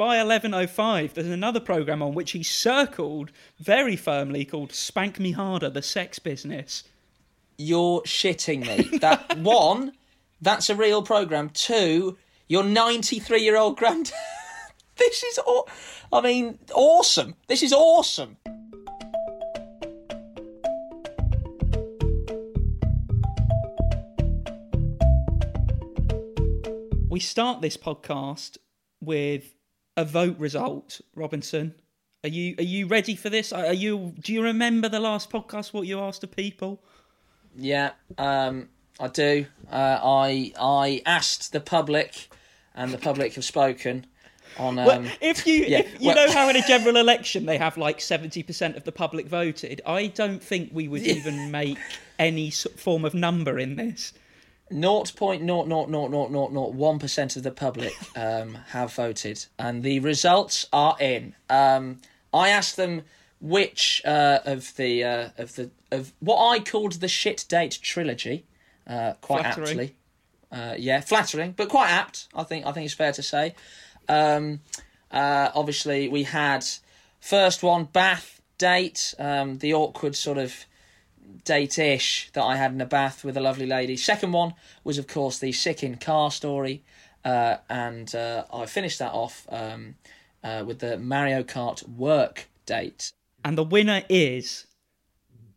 by 11.05, there's another programme on which he circled very firmly called Spank Me Harder, the sex business. You're shitting me. That one, that's a real program. Two, your 93 year old granddad. this is, aw- I mean, awesome. This is awesome. We start this podcast with a vote result, Robinson. Are you are you ready for this? Are you do you remember the last podcast what you asked the people? Yeah, um, I do. Uh, I I asked the public, and the public have spoken on. Um, Well, if you yeah, if you well- know how in a general election they have like 70% of the public voted, I don't think we would even make any form of number in this. 0.0000001% of the public um, have voted, and the results are in. Um, I asked them which uh, of the uh, of the of what I called the shit date trilogy, uh, quite Flattering. aptly. Uh, yeah, flattering, but quite apt. I think I think it's fair to say. Um, uh, obviously, we had first one Bath date, um, the awkward sort of date-ish that I had in a bath with a lovely lady. Second one was, of course, the sick in car story, uh, and uh, I finished that off um, uh, with the Mario Kart work date. And the winner is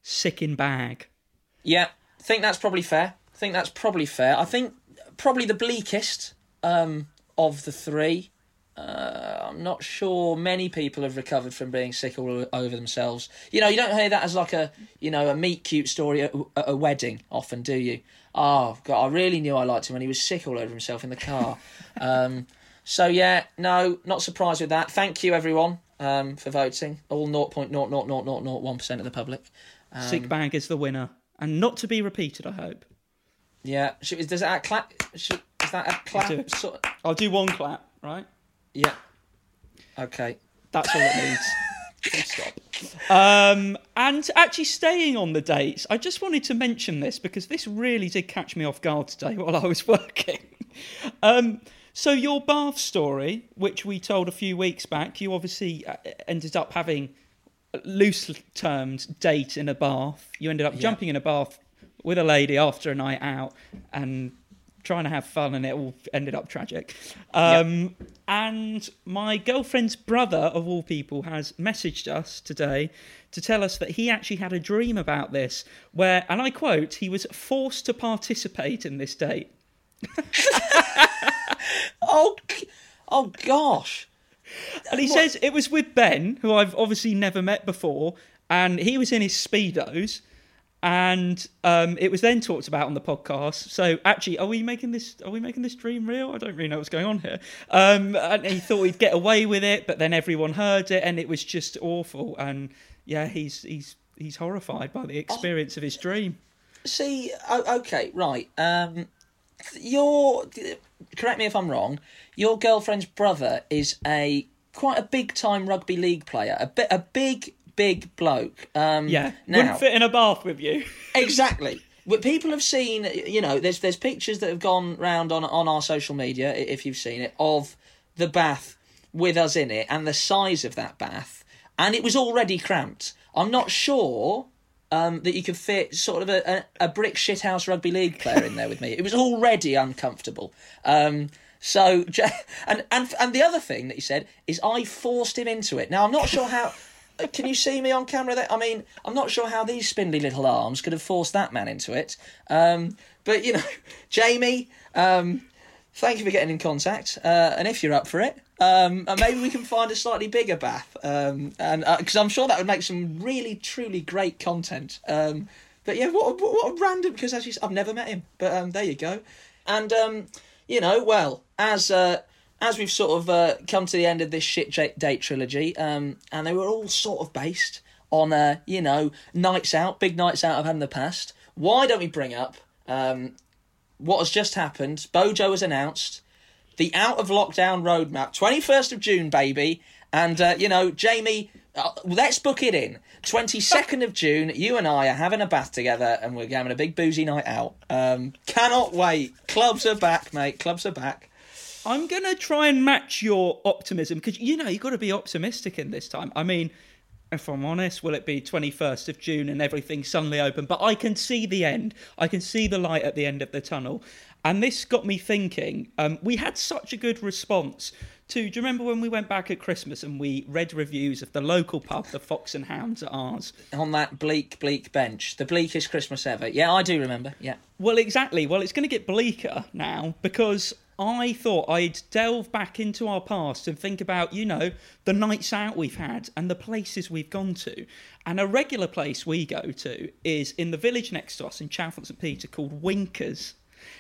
Sick in Bag. Yeah, I think that's probably fair. I think that's probably fair. I think probably the bleakest um, of the three. Uh, I'm not sure many people have recovered from being sick all over themselves. You know, you don't hear that as like a you know a meet cute story at, at a wedding often, do you? Oh God, I really knew I liked him when he was sick all over himself in the car. um, so yeah, no, not surprised with that. Thank you everyone um, for voting. All 0.00001 percent of the public. Um, Sick Bag is the winner. And not to be repeated, I hope. Yeah, should, does that clap? Should, is that a clap? do. Sort I'll do one clap, right? Yeah. Okay. That's all it needs. Stop. Um, and actually, staying on the dates, I just wanted to mention this because this really did catch me off guard today while I was working. Um, so, your bath story, which we told a few weeks back, you obviously uh, ended up having a loose termed date in a bath. You ended up jumping in a bath with a lady after a night out and trying to have fun, and it all ended up tragic. Um, And my girlfriend's brother, of all people, has messaged us today to tell us that he actually had a dream about this, where, and I quote, he was forced to participate in this date. Oh, oh gosh. And he says it was with Ben, who I've obviously never met before, and he was in his speedos, and um, it was then talked about on the podcast. So actually, are we making this? Are we making this dream real? I don't really know what's going on here. Um, and he thought he'd get away with it, but then everyone heard it, and it was just awful. And yeah, he's he's he's horrified by the experience of his dream. See, okay, right. Um, your correct me if I'm wrong. Your girlfriend's brother is a quite a big time rugby league player. A bit a big big bloke. Um, Yeah, Now, wouldn't fit in a bath with you. Exactly. But people have seen, you know, there's there's pictures that have gone round on on our social media, if you've seen it, of the bath with us in it and the size of that bath, and it was already cramped. I'm not sure um, that you could fit sort of a, a, a brick shithouse rugby league player in there with me. It was already uncomfortable. Um, so, and and and the other thing that he said is I forced him into it. Now I'm not sure how. Uh, Can you see me on camera? There, I mean, I'm not sure how these spindly little arms could have forced that man into it. Um, but you know, Jamie, um, thank you for getting in contact. Uh, and if you're up for it, um, and maybe we can find a slightly bigger bath. Um, and because I'm sure that would make some really, truly great content. Um, but yeah, what a, what a random because as you, I've never met him, but um, there you go. And you know, well, as uh, as we've sort of uh, come to the end of this shit date trilogy, um, and they were all sort of based on uh, you know nights out, big nights out I've had in the past. Why don't we bring up um, what has just happened? Bojo has announced the out of lockdown roadmap, twenty first of June, baby, and uh, you know Jamie. Uh, let's book it in. 22nd of June, you and I are having a bath together and we're having a big boozy night out. Um, cannot wait. Clubs are back, mate. Clubs are back. I'm going to try and match your optimism because, you know, you've got to be optimistic in this time. I mean, if I'm honest, will it be 21st of June and everything suddenly open? But I can see the end. I can see the light at the end of the tunnel. And this got me thinking. Um, we had such a good response to. Do you remember when we went back at Christmas and we read reviews of the local pub, the Fox and Hounds at ours? On that bleak, bleak bench, the bleakest Christmas ever. Yeah, I do remember. Yeah. Well, exactly. Well, it's going to get bleaker now because I thought I'd delve back into our past and think about, you know, the nights out we've had and the places we've gone to. And a regular place we go to is in the village next to us in Chalfont St Peter called Winkers.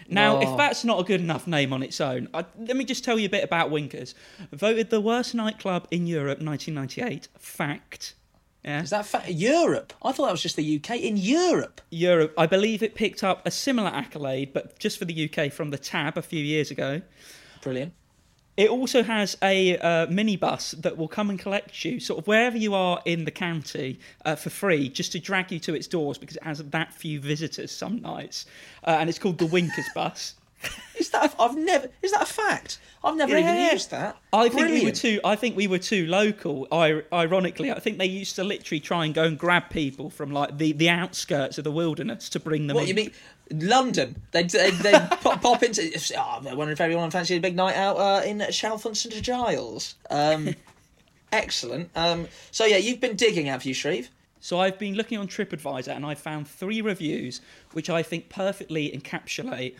Now, Oh. if that's not a good enough name on its own, I, let me just tell you a bit about Winkers. Voted the worst nightclub in Europe 1998. Fact. Yeah. Is that fa- Europe? I thought that was just the UK. In Europe. Europe, I believe it picked up a similar accolade, but just for the UK from the Tab a few years ago. Brilliant. It also has a uh, minibus that will come and collect you, sort of wherever you are in the county, uh, for free, just to drag you to its doors because it has that few visitors some nights, uh, and it's called the Winkers Bus. Is that? I've never. Is that a fact? I've never even used that. I think we were Brilliant. too. I think we were too local. I, ironically, I think they used to literally try and go and grab people from like the, the outskirts of the wilderness to bring them What in. you mean? London. They they they pop, pop into. Oh, I wonder if everyone fancies a big night out uh, in Chalfont St Giles. Um, excellent. Um, so yeah, you've been digging, have you, Shreve? So I've been looking on TripAdvisor and I found three reviews which I think perfectly encapsulate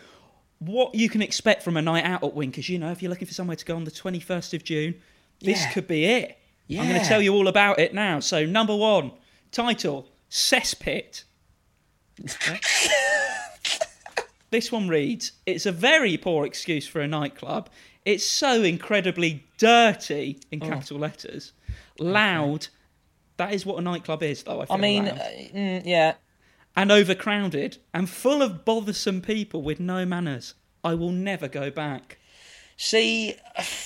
what you can expect from a night out at Winkers. You know, if you're looking for somewhere to go on the 21st of June, this Yeah. could be it. I'm going to tell you all about it now. So, number one, title Cesspit. Okay. this one reads It's a very poor excuse for a nightclub. It's so incredibly dirty in Oh. capital letters, loud. That is what a nightclub is, though. I, feel I mean, uh, mm, yeah. And overcrowded and full of bothersome people with no manners. I will never go back. See,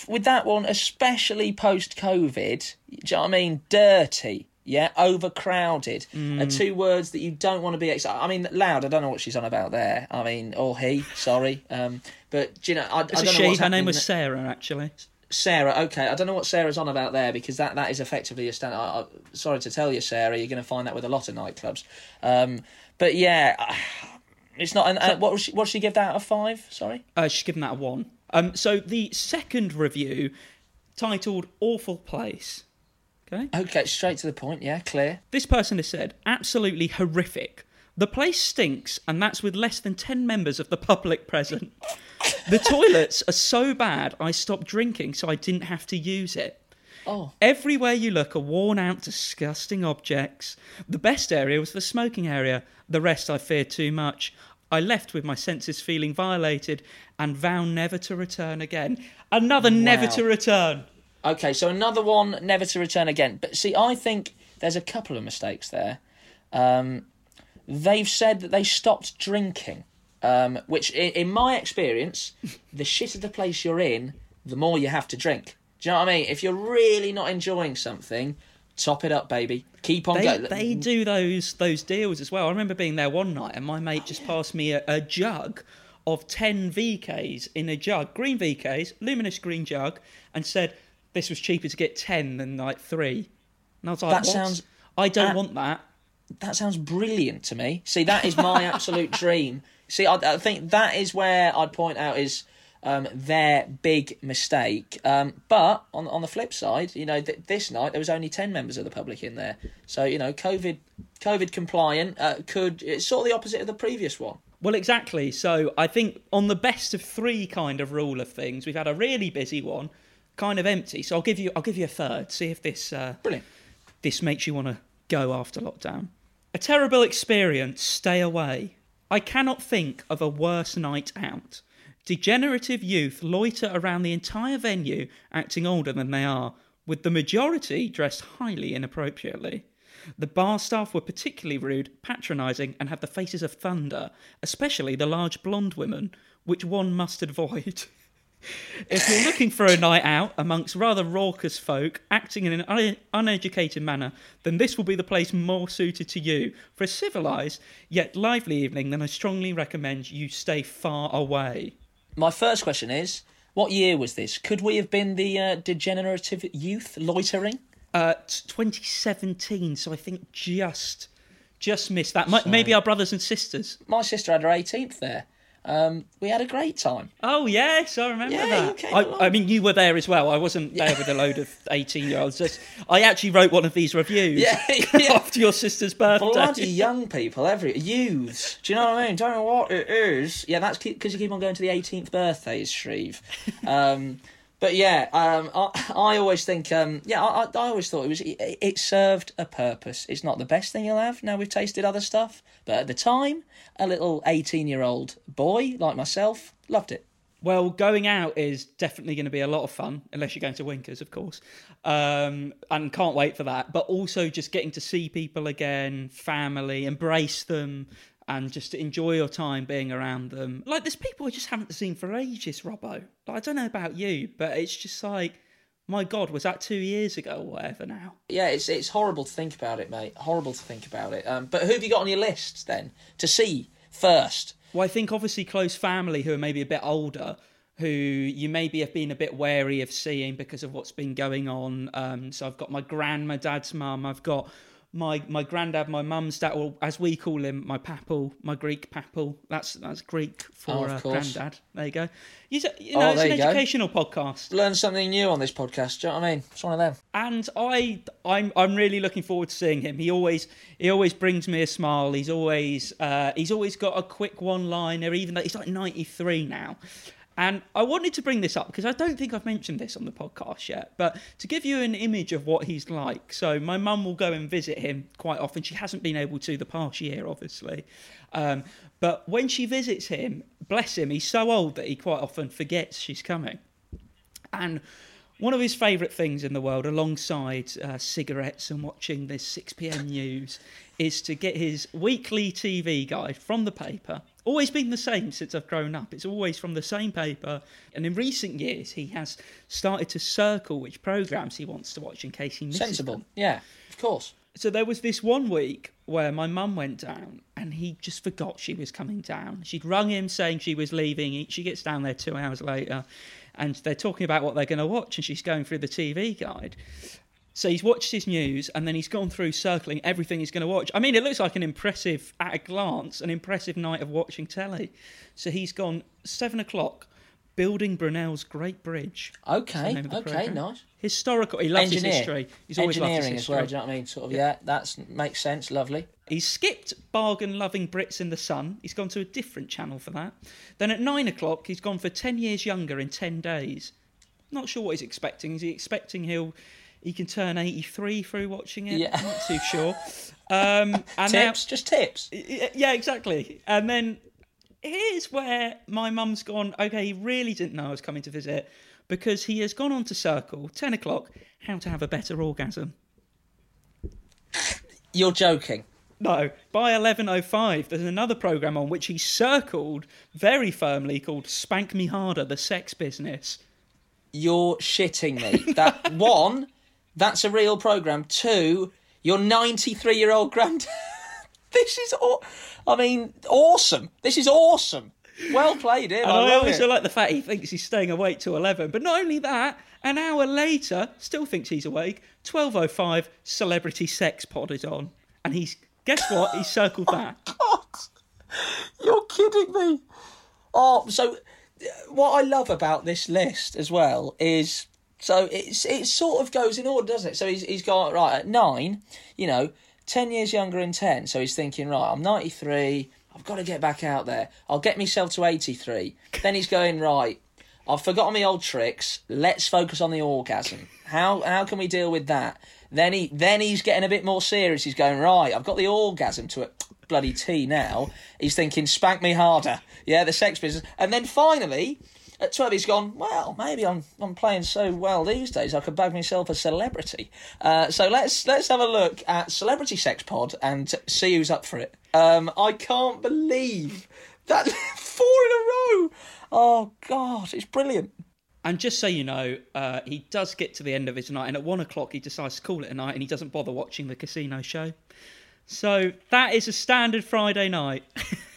with that one, especially post COVID, do you know what I mean? Dirty, yeah, overcrowded are two words that you don't want to be. Ex- I mean, loud. I don't know what she's on about there. I mean, or he. Sorry, um, but do you know? I, I don't a know she. Her name was. Sarah, actually. Sarah. Okay, I don't know what Sarah's on about there because that, that is effectively a stand. I, I, sorry to tell you, Sarah, you're going to find that with a lot of nightclubs. Um, but yeah, it's not. And, uh, what was she, what she give that out of five? Sorry. Uh, she's given that a one. Um, so the second review, titled "Awful Place." Okay. Okay, straight to the point. Yeah, clear. This person has said, absolutely horrific. The place stinks, and that's with less than 10 members of the public present. The toilets are so bad, I stopped drinking so I didn't have to use it. Oh. Everywhere you look are worn out, disgusting objects. The best area was the smoking area. The rest I feared too much. I left with my senses feeling violated and vow never to return again. Another never to return. Okay, so another one, never to return again. But see, I think there's a couple of mistakes there. Um, they've said that they stopped drinking, um, which, in, in my experience, the shitter the place you're in, the more you have to drink. Do you know what I mean? If you're really not enjoying something, top it up, baby. Keep on They, going. they do those those deals as well. I remember being there one night and my mate just passed me a, a jug of 10 VKs in a jug, green VKs, luminous green jug, and said this was cheaper to get 10 than like three. And I was like, That "What? sounds I don't a- want that. That sounds brilliant to me. See, that is my absolute dream. See, I, I think that is where I'd point out is um, their big mistake. Um, but on on the flip side, you know, th- this night there was only ten members of the public in there, so you know, COVID COVID compliant uh, could it's sort of the opposite of the previous one. Well, exactly. So I think on the best of three kind of rule of things, we've had a really busy one, kind of empty. So I'll give you I'll give you a third. See if this uh, Brilliant. this makes you want to go after lockdown. A terrible experience, stay away. I cannot think of a worse night out. Degenerative youth loiter around the entire venue acting older than they are, with the majority dressed highly inappropriately. The bar staff were particularly rude, patronising, and had the faces of thunder, especially the large blonde women, which one must avoid. If you're looking for a night out amongst rather raucous folk acting in an un- uneducated manner, then this will be the place more suited to you. For a civilised yet lively evening, then I strongly recommend you stay far away. My first question is, What year was this? Could we have been the uh, degenerative youth loitering? Uh, t- 2017. So I think just just missed that. Mi- Maybe our brothers and sisters. My sister had her 18th there. Um, we had a great time. Oh yes, I remember Yeah, that. I. I mean, you were there as well. I wasn't there with a load of eighteen-year-olds. I actually wrote one of these reviews Yeah, yeah. after your sister's birthday. Bloody young people, every youths. Do you know what I mean? Don't know what it is. Yeah, that's because you keep on going to the 18th birthdays, Shreve. Um, but yeah, um, I, I always think, um, yeah, I, I always thought it was it, it served a purpose. It's not the best thing you'll have. Now we've tasted other stuff, but at the time, a little 18-year-old boy like myself loved it. Well, going out is definitely going to be a lot of fun, unless you're going to Winkers, of course. Um, and can't wait for that. But also just getting to see people again, family, embrace them, and just enjoy your time being around them. Like, there's people I just haven't seen for ages, Robbo. Like, I don't know about you, but it's just like, my God, was that two years ago or whatever now? Yeah, it's it's horrible to think about it, mate. Horrible to think about it. Um, but who have you got on your list then to see first? Well, I think obviously close family who are maybe a bit older, who you maybe have been a bit wary of seeing because of what's been going on. Um, so I've got my gran, my dad's mum. I've got my my granddad, my mum's dad, or as we call him, my papal, my Greek papal. That's that's Greek for Oh, uh, granddad. There you go. You, s- you know, Oh, it's an you go. educational podcast. Learn something new on this podcast. Do you know what I mean? It's one of them. and I I'm I'm really looking forward to seeing him. He always he always brings me a smile. He's always uh, he's always got a quick one liner, even though he's like 93 now. And I wanted to bring this up because I don't think I've mentioned this on the podcast yet, but to give you an image of what he's like. So my mum will go and visit him quite often. She hasn't been able to the past year, obviously. Um, but when she visits him, bless him, he's so old that he quite often forgets she's coming. And one of his favourite things in the world, alongside uh, cigarettes and watching the 6 pm news, is to get his weekly TV guide from the paper. Always been the same since I've grown up. It's always from the same paper. And in recent years, he has started to circle which programmes he wants to watch in case he misses Sensible. them. Yeah, of course. So there was this one week where my mum went down and he just forgot she was coming down. She'd rung him saying she was leaving. She gets down there two hours later and they're talking about what they're going to watch and she's going through the TV guide. So he's watched his news and then he's gone through circling everything he's going to watch. I mean, it looks like an impressive, at a glance, an impressive night of watching telly. So he's gone seven o'clock, building Brunel's Great Bridge. Okay, name of the okay, programme. nice. Historical. He loves Engineer. his history. He's always loved his Engineering as history. well. Do you know what I mean? Sort of. Yeah, that makes sense. Lovely. He's skipped bargain loving Brits in the Sun. He's gone to a different channel for that. Then at nine o'clock, he's gone for 10 years younger in 10 days. Not sure what he's expecting. Is he expecting he'll he can turn 83 through watching it? Yeah. I'm not too sure. Um, and now- Tips, just tips. Yeah, exactly. And then here's where my mum's gone, okay, he really didn't know I was coming to visit because he has gone on to Circle, 10 o'clock, how to have a better orgasm. You're joking. No, by 11.05, there's another programme on which he circled very firmly called Spank Me Harder, the sex business. You're shitting me. That one, that's a real program. Two, your 93 year old granddad. this is, aw- I mean, awesome. This is awesome. Well played, him. And I I, also it. like the fact he thinks he's staying awake till 11. But not only that, an hour later, still thinks he's awake. 12.05, Celebrity Sex Pod is on. And he's, guess what? He circled that. God, you're kidding me. Oh, so uh, what I love about this list as well is so it's it sort of goes in order, doesn't it? So he's he's got right at nine, you know, ten years younger in ten. So he's thinking, right, I'm ninety three. I've got to get back out there. I'll get myself to eighty three. Then he's going right. I've forgotten my old tricks. Let's focus on the orgasm. How how can we deal with that? Then he then he's getting a bit more serious. He's going right. I've got the orgasm to a bloody T now. He's thinking spank me harder. Yeah, the sex business. And then finally, at twelve, he's gone. Well, maybe I'm I'm playing so well these days. I could bag myself a celebrity. Uh, so let's let's have a look at Celebrity Sex Pod and see who's up for it. Um, I can't believe that four in a row. Oh God, it's brilliant. And just so you know, uh, he does get to the end of his night, and at one o'clock he decides to call it a night, and he doesn't bother watching the casino show. So that is a standard Friday night.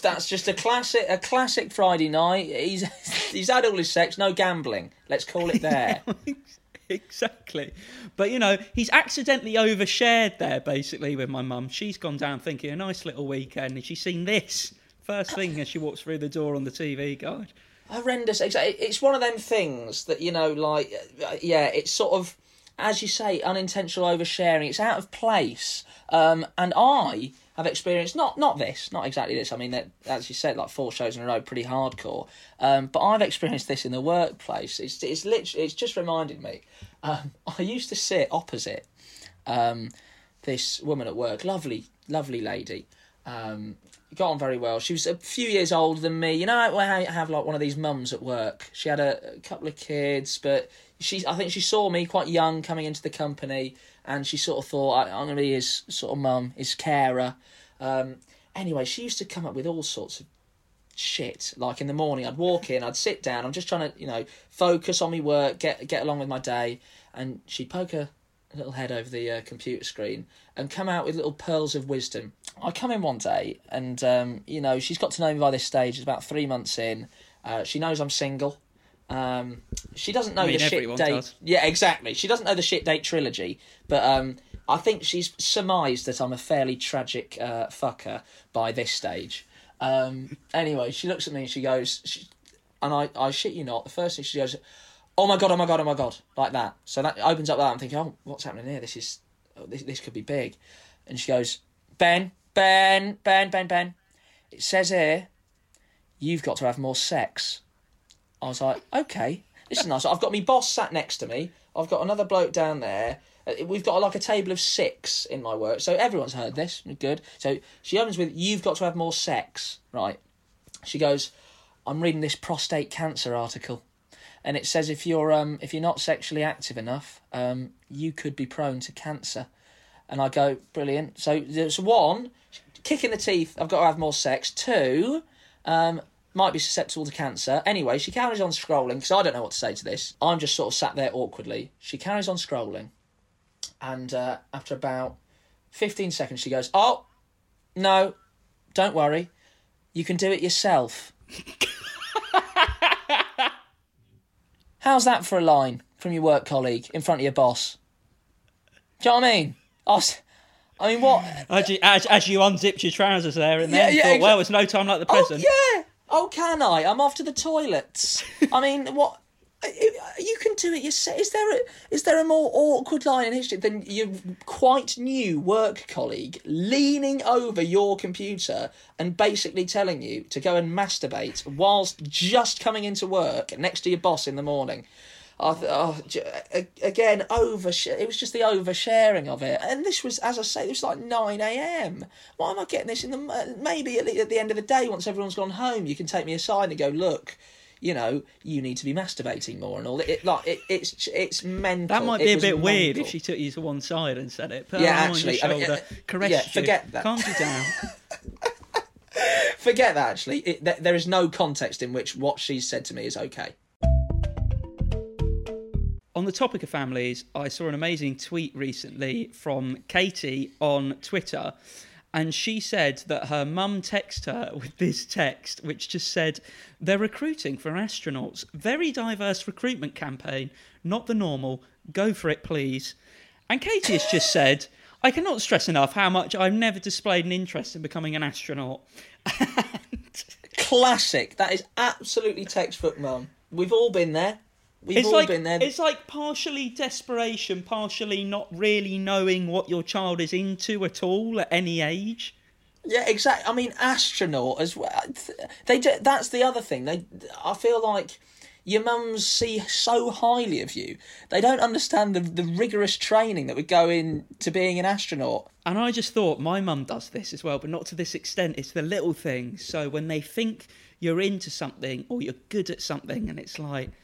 That's just a classic, a classic Friday night. He's he's had all his sex, no gambling. Let's call it there. exactly. But you know, he's accidentally overshared there basically with my mum. She's gone down thinking a nice little weekend and she's seen this first thing as she walks through the door on the TV guide. Horrendous. Exactly. It's one of them things that you know, like, yeah, it's sort of, as you say, unintentional oversharing. It's out of place. Um, and I have experienced not not this, not exactly this. I mean, that, as you said, like four shows in a row, pretty hardcore. Um, but I've experienced this in the workplace. It's it's literally it's just reminded me. Um, I used to sit opposite um, this woman at work, lovely lovely lady. Um, got on very well. She was a few years older than me. You know, I have like one of these mums at work. She had a, a couple of kids, but she I think she saw me quite young coming into the company and she sort of thought I'm going to be his sort of mum, his carer. Um, anyway, she used to come up with all sorts of shit. Like in the morning, I'd walk in, I'd sit down, I'm just trying to you know focus on my work, get get along with my day, and she'd poke her little head over the uh, computer screen and come out with little pearls of wisdom. I come in one day, and um, you know she's got to know me by this stage. It's about three months in. Uh, she knows I'm single. Um, she doesn't know I mean, the shit date. does. Yeah, exactly. She doesn't know the shit date trilogy, but um, I think she's surmised that I'm a fairly tragic uh, fucker by this stage. Um, anyway, she looks at me and she goes, she, and I, I shit you not. The first thing she goes, "Oh my god, oh my god, oh my god," like that. So that opens up that. I'm thinking, oh, what's happening here? This is, oh, this, this could be big. And she goes, Ben, Ben, Ben, Ben, Ben. It says here, you've got to have more sex. I was like, okay, this is nice. I've got my boss sat next to me. I've got another bloke down there. Uh, We've got like a table of six in my work, so everyone's heard this. Good. So she opens with, "You've got to have more sex," right? She goes, "I'm reading this prostate cancer article, and it says if you're um if you're not sexually active enough, um you could be prone to cancer." And I go, "Brilliant." So there's one, kicking the teeth. I've got to have more sex. Two, um, might be susceptible to cancer. Anyway, she carries on scrolling because I don't know what to say to this. I'm just sort of sat there awkwardly. She carries on scrolling, and uh, after about 15 seconds, she goes, Oh, no, don't worry. You can do it yourself. How's that for a line from your work colleague in front of your boss? Do you know what I mean? I, was, I mean, what? As you, as, as you unzipped your trousers there and then Yeah, yeah, thought, exa- well, it's no time like the Oh, present. yeah. Oh, can I? I'm off to the toilets. I mean, what? You can do it yourself. Is there a is there a more awkward line in history than your quite new work colleague leaning over your computer and basically telling you to go and masturbate whilst just coming into work next to your boss in the morning? I th- oh, again, over. It was just the oversharing of it, and this was, as I say, it was like nine a.m. Why am I getting this in the? Maybe at the, at the end of the day, once everyone's gone home, you can take me aside and go, look, you know, you need to be masturbating more and all. It like it, it's it's mental. That might be a bit weird if she took you to one side and said it. Put Yeah, actually, I mean, uh, caressed yeah, you, forget that. calmed you down. Forget that. Actually, it, th- there is no context in which what she's said to me is okay. On the topic of families, I saw an amazing tweet recently from Katie on Twitter. And she said that her mum texted her with this text, which just said, They're recruiting for astronauts. Very diverse recruitment campaign, not the normal. Go for it, please. And Katie has just said, I cannot stress enough how much I've never displayed an interest in becoming an astronaut. Classic. That is absolutely textbook, mum. We've all been there. We've It's all like been there. it's like partially desperation, partially not really knowing what your child is into at all at any age. Yeah, exactly. I mean, astronaut as well. They do, that's the other thing. They, I feel like your mums see so highly of you. They don't understand the the rigorous training that would go into being an astronaut. And I just thought my mum does this as well, but not to this extent. It's the little things. So when they think you're into something or you're good at something, and it's like, "T-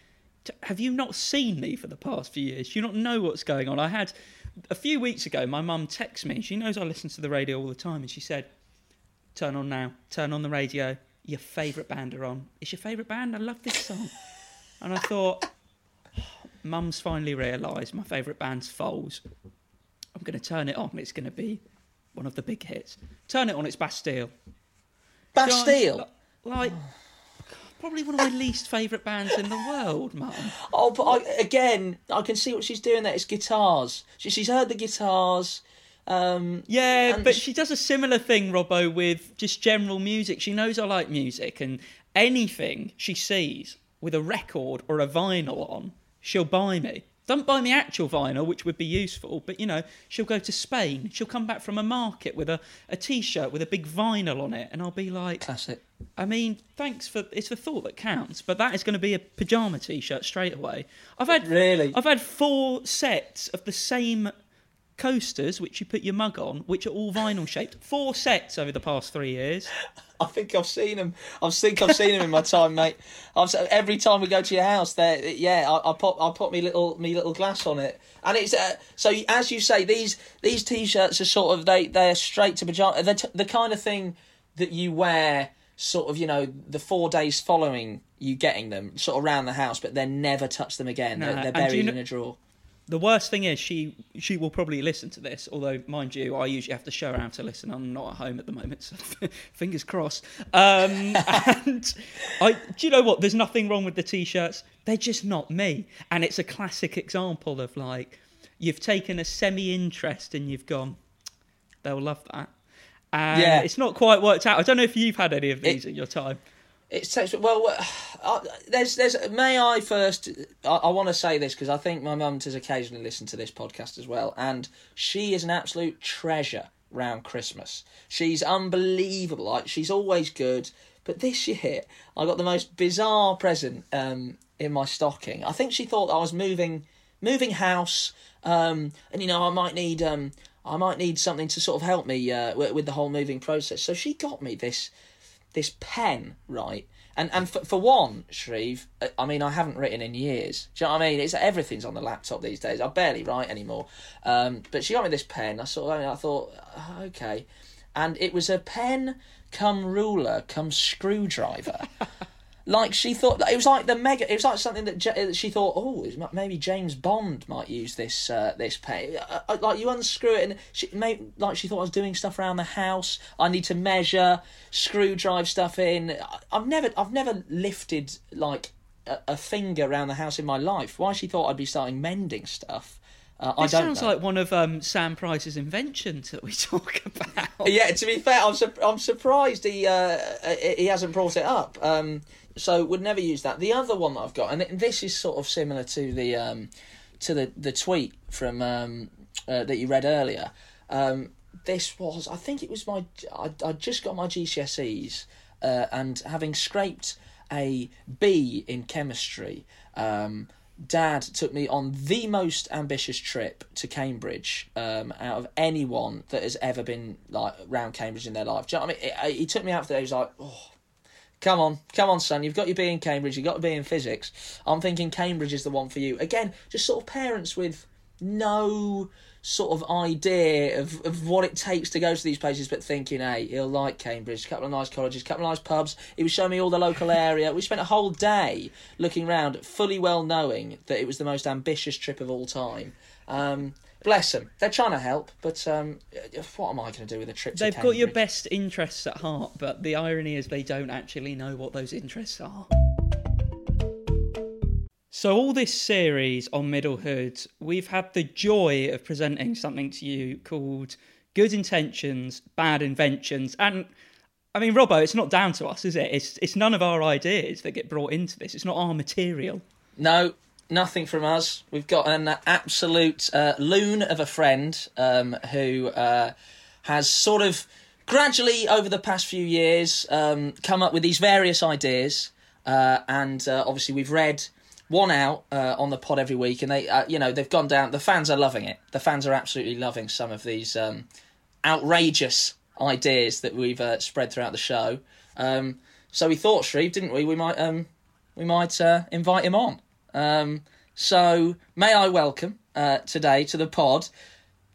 have you not seen me for the past few years? Do you not know what's going on? I had a few weeks ago, my mum texted me. She knows I listen to the radio all the time, and she said, "Turn on now. Turn on the radio. Your favourite band are on. It's your favourite band. I love this song." and I thought, Mum's finally realised my favourite band's Foals. I'm going to turn it on. It's going to be one of the big hits. Turn it on. It's Bastille. Bastille. like probably one of my least favourite bands in the world, Mum. Oh, but I, again, I can see what she's doing there. It's guitars. She, she's heard the guitars. Um, Yeah, but sh- she does a similar thing, Robbo, with just general music. She knows I like music, and anything she sees with a record or a vinyl on, she'll buy me. Don't buy me actual vinyl, which would be useful, but you know, she'll go to Spain. She'll come back from a market with a, a t shirt with a big vinyl on it, and I'll be like, classic. I mean, thanks for it's the thought that counts, but that is going to be a pajama t-shirt straight away. I've had Really? I've had four sets of the same coasters which you put your mug on, which are all vinyl shaped. Four sets over the past three years. I think I've seen them. I think I've seen them in my time, mate. I've every time we go to your house, there, yeah, I, I put I put me little me little glass on it, and it's uh, so as you say, these these t-shirts are sort of they they're straight to pajama. They're t- the kind of thing that you wear, sort of you know the four days following you getting them, sort of around the house, but then never touch them again. No, they're, they're buried you kn- in a drawer. The worst thing is she she will probably listen to this, although mind you, I usually have to show her how to listen. I'm not at home at the moment, so fingers crossed. Um, and I, do you know what? There's nothing wrong with the t-shirts. They're just not me, and it's a classic example of like you've taken a semi-interest and you've gone, they'll love that. And Yeah. it's not quite worked out. I don't know if you've had any of these in your time. It's. Well, uh, there's there's. May I first? I, I want to say this because I think my mum does occasionally listen to this podcast as well, and she is an absolute treasure round Christmas. She's unbelievable. Like she's always good. But this year, I got the most bizarre present um, in my stocking. I think she thought I was moving moving house, um, and you know I might need um, I might need something to sort of help me uh, with the whole moving process. So she got me this this pen, right? And and for, for one, Shreve, I mean, I haven't written in years. Do you know what I mean? It's everything's on the laptop these days. I barely write anymore. Um, but she got me this pen. I sort of, I thought, "Oh, okay, and it was a pen, come ruler, come screwdriver. like she thought it was like the mega. It was like something that J- she thought. Oh, maybe James Bond might use this uh, this pay. Uh, uh, Like you unscrew it, and she may like she thought I was doing stuff around the house. I need to measure, screw drive stuff in. I've never I've never lifted like a, a finger around the house in my life. Why she thought I'd be starting mending stuff? Uh, This sounds know. like one of um, Sam Price's inventions that we talk about. Yeah, to be fair, I'm sur- I'm surprised he uh, he hasn't brought it up. Um, so would never use that. The other one that I've got, and this is sort of similar to the um, to the the tweet from um, uh, that you read earlier. Um, this was, I think it was my, I I just got my GCSEs, uh, and having scraped a B in chemistry. Um, Dad took me on the most ambitious trip to Cambridge um, out of anyone that has ever been like round Cambridge in their life. You know I mean? He- He took me out there. He was like, "Oh, come on, come on, son. You've got your B in Cambridge. You've got to be in physics. I'm thinking Cambridge is the one for you." Again, just sort of parents with no sort of idea of, of what it takes to go to these places, but thinking, hey, he'll like Cambridge, a couple of nice colleges, a couple of nice pubs. He was showing me all the local area. We spent a whole day looking around, fully well knowing that it was the most ambitious trip of all time. Um, bless them. They're trying to help, but um, what am I going to do with a trip to They've got your best interests at heart, but the irony is they don't actually know what those interests are. So, all this series on Middlehood, we've had the joy of presenting something to you called Good Intentions, Bad Inventions. And I mean, Robbo, it's not down to us, is it? It's, it's none of our ideas that get brought into this. It's not our material. No, nothing from us. We've got an absolute uh, loon of a friend um, who uh, has sort of gradually, over the past few years, um, come up with these various ideas. Uh, and uh, obviously, we've read one out uh, on the pod every week, and they, uh, you know, they've gone down. The fans are loving it. The fans are absolutely loving some of these um, outrageous ideas that we've uh, spread throughout the show. Um, so we thought, Shreve, didn't we? We might um, we might uh, invite him on. Um, so may I welcome uh, today to the pod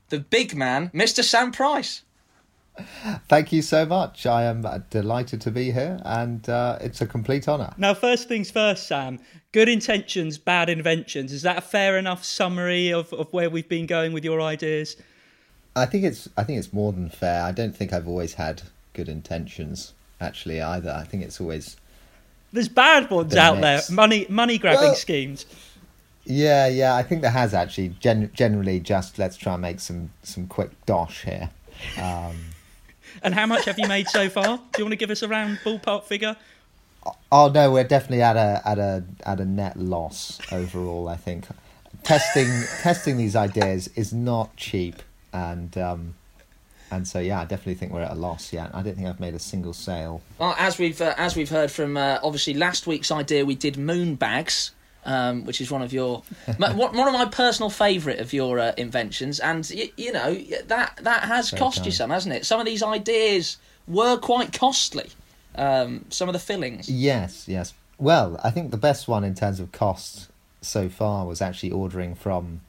the big man, Mr. Sam Price. Thank you so much. I am uh, delighted to be here, and uh, it's a complete honour. Now, first things first, Sam. Good intentions, bad inventions. Is that a fair enough summary of, of where we've been going with your ideas? I think it's I think it's more than fair. I don't think I've always had good intentions. actually either. I think it's always There's bad ones The out there. Money money grabbing Well- schemes. yeah, yeah. I think there has actually gen- generally just let's try and make some some quick dosh here. Um, And how much have you made so far? Do you want to give us a round ballpark figure? oh no, we're definitely at a at a at a net loss overall. I think testing testing these ideas is not cheap, and um, and so yeah, I definitely think we're at a loss. Yeah, I don't think I've made a single sale. Well, as we've uh, as we've heard from uh, obviously last week's idea, we did moon bags, um, which is one of your my, one of my personal favourite of your uh, inventions, and y- you know that that has Very cost you some, hasn't it? Some of these ideas were quite costly. Um, some of the fillings. Yes, yes. Well, I think the best one in terms of cost so far was actually ordering from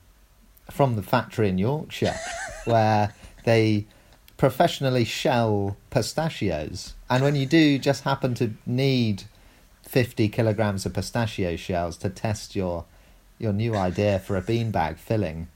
from the factory in Yorkshire, where they professionally shell pistachios, and when you do just happen to need fifty kilograms of pistachio shells to test your your new idea for a beanbag filling,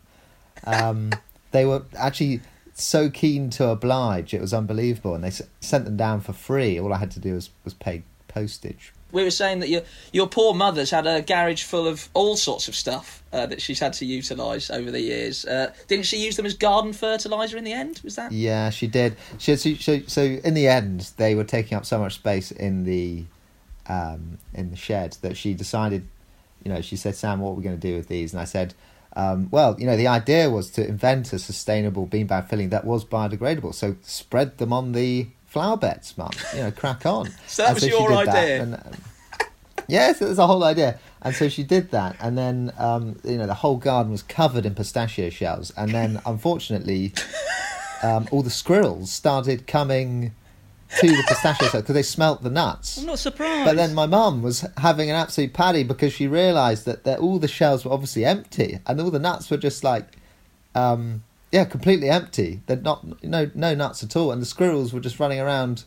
um, they were actually so keen to oblige. It was unbelievable, and they s- sent them down for free. All I had to do was was pay postage. We were saying that your your poor mother's had a garage full of all sorts of stuff uh, that she's had to utilise over the years. Uh, didn't she use them as garden fertiliser in the end? Was that? Yeah, she did. She, so, so, so in the end, they were taking up so much space in the um, in the shed that she decided. You know, she said, "Sam, what are we going to do with these?" And I said, um, "Well, you know, the idea was to invent a sustainable beanbag filling that was biodegradable. So spread them on the flower beds, mum. You know, crack on." So that And was she your idea? and, um, Yes, it was a whole idea. And so she did that, and then um, you know the whole garden was covered in pistachio shells. And then, unfortunately, um, all the squirrels started coming to the pistachio shells because they smelt the nuts. I'm not surprised. But then my mum was having an absolute paddy because she realised that, that all the shells were obviously empty, and all the nuts were just like, um, yeah, completely empty. They're not no no nuts at all, and the squirrels were just running around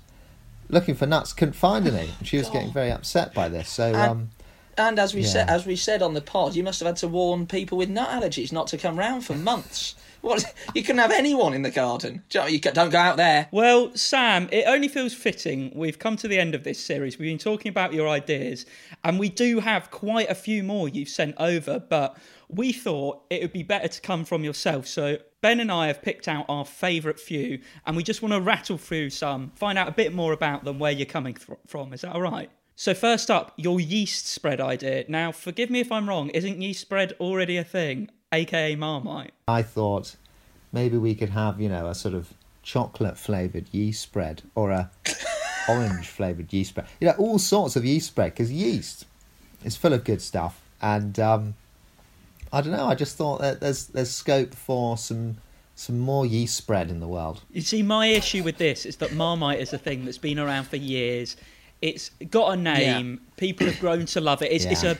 looking for nuts, couldn't find any. And she was getting very upset by this. So And- um, And as we said, as we said on the pod, you must have had to warn people with nut allergies not to come round for months. What? You couldn't have anyone in the garden. You don't go out there. Well, Sam, it only feels fitting. We've come to the end of this series. We've been talking about your ideas, and we do have quite a few more you've sent over, but we thought it would be better to come from yourself. So, Ben and I have picked out our favourite few, and we just want to rattle through some, find out a bit more about them, where you're coming th- from. Is that all right? So, first up, your yeast spread idea. Now, forgive me if I'm wrong, isn't yeast spread already a thing, aka Marmite? I thought maybe we could have you know a sort of chocolate flavored yeast spread or a orange flavored yeast spread. You know, all sorts of yeast spread because yeast is full of good stuff. And um, I don't know. I just thought that there's there's scope for some some more yeast spread in the world. You see, my issue with this is that Marmite is a thing that's been around for years. It's got a name. People have grown to love it. It's, it's a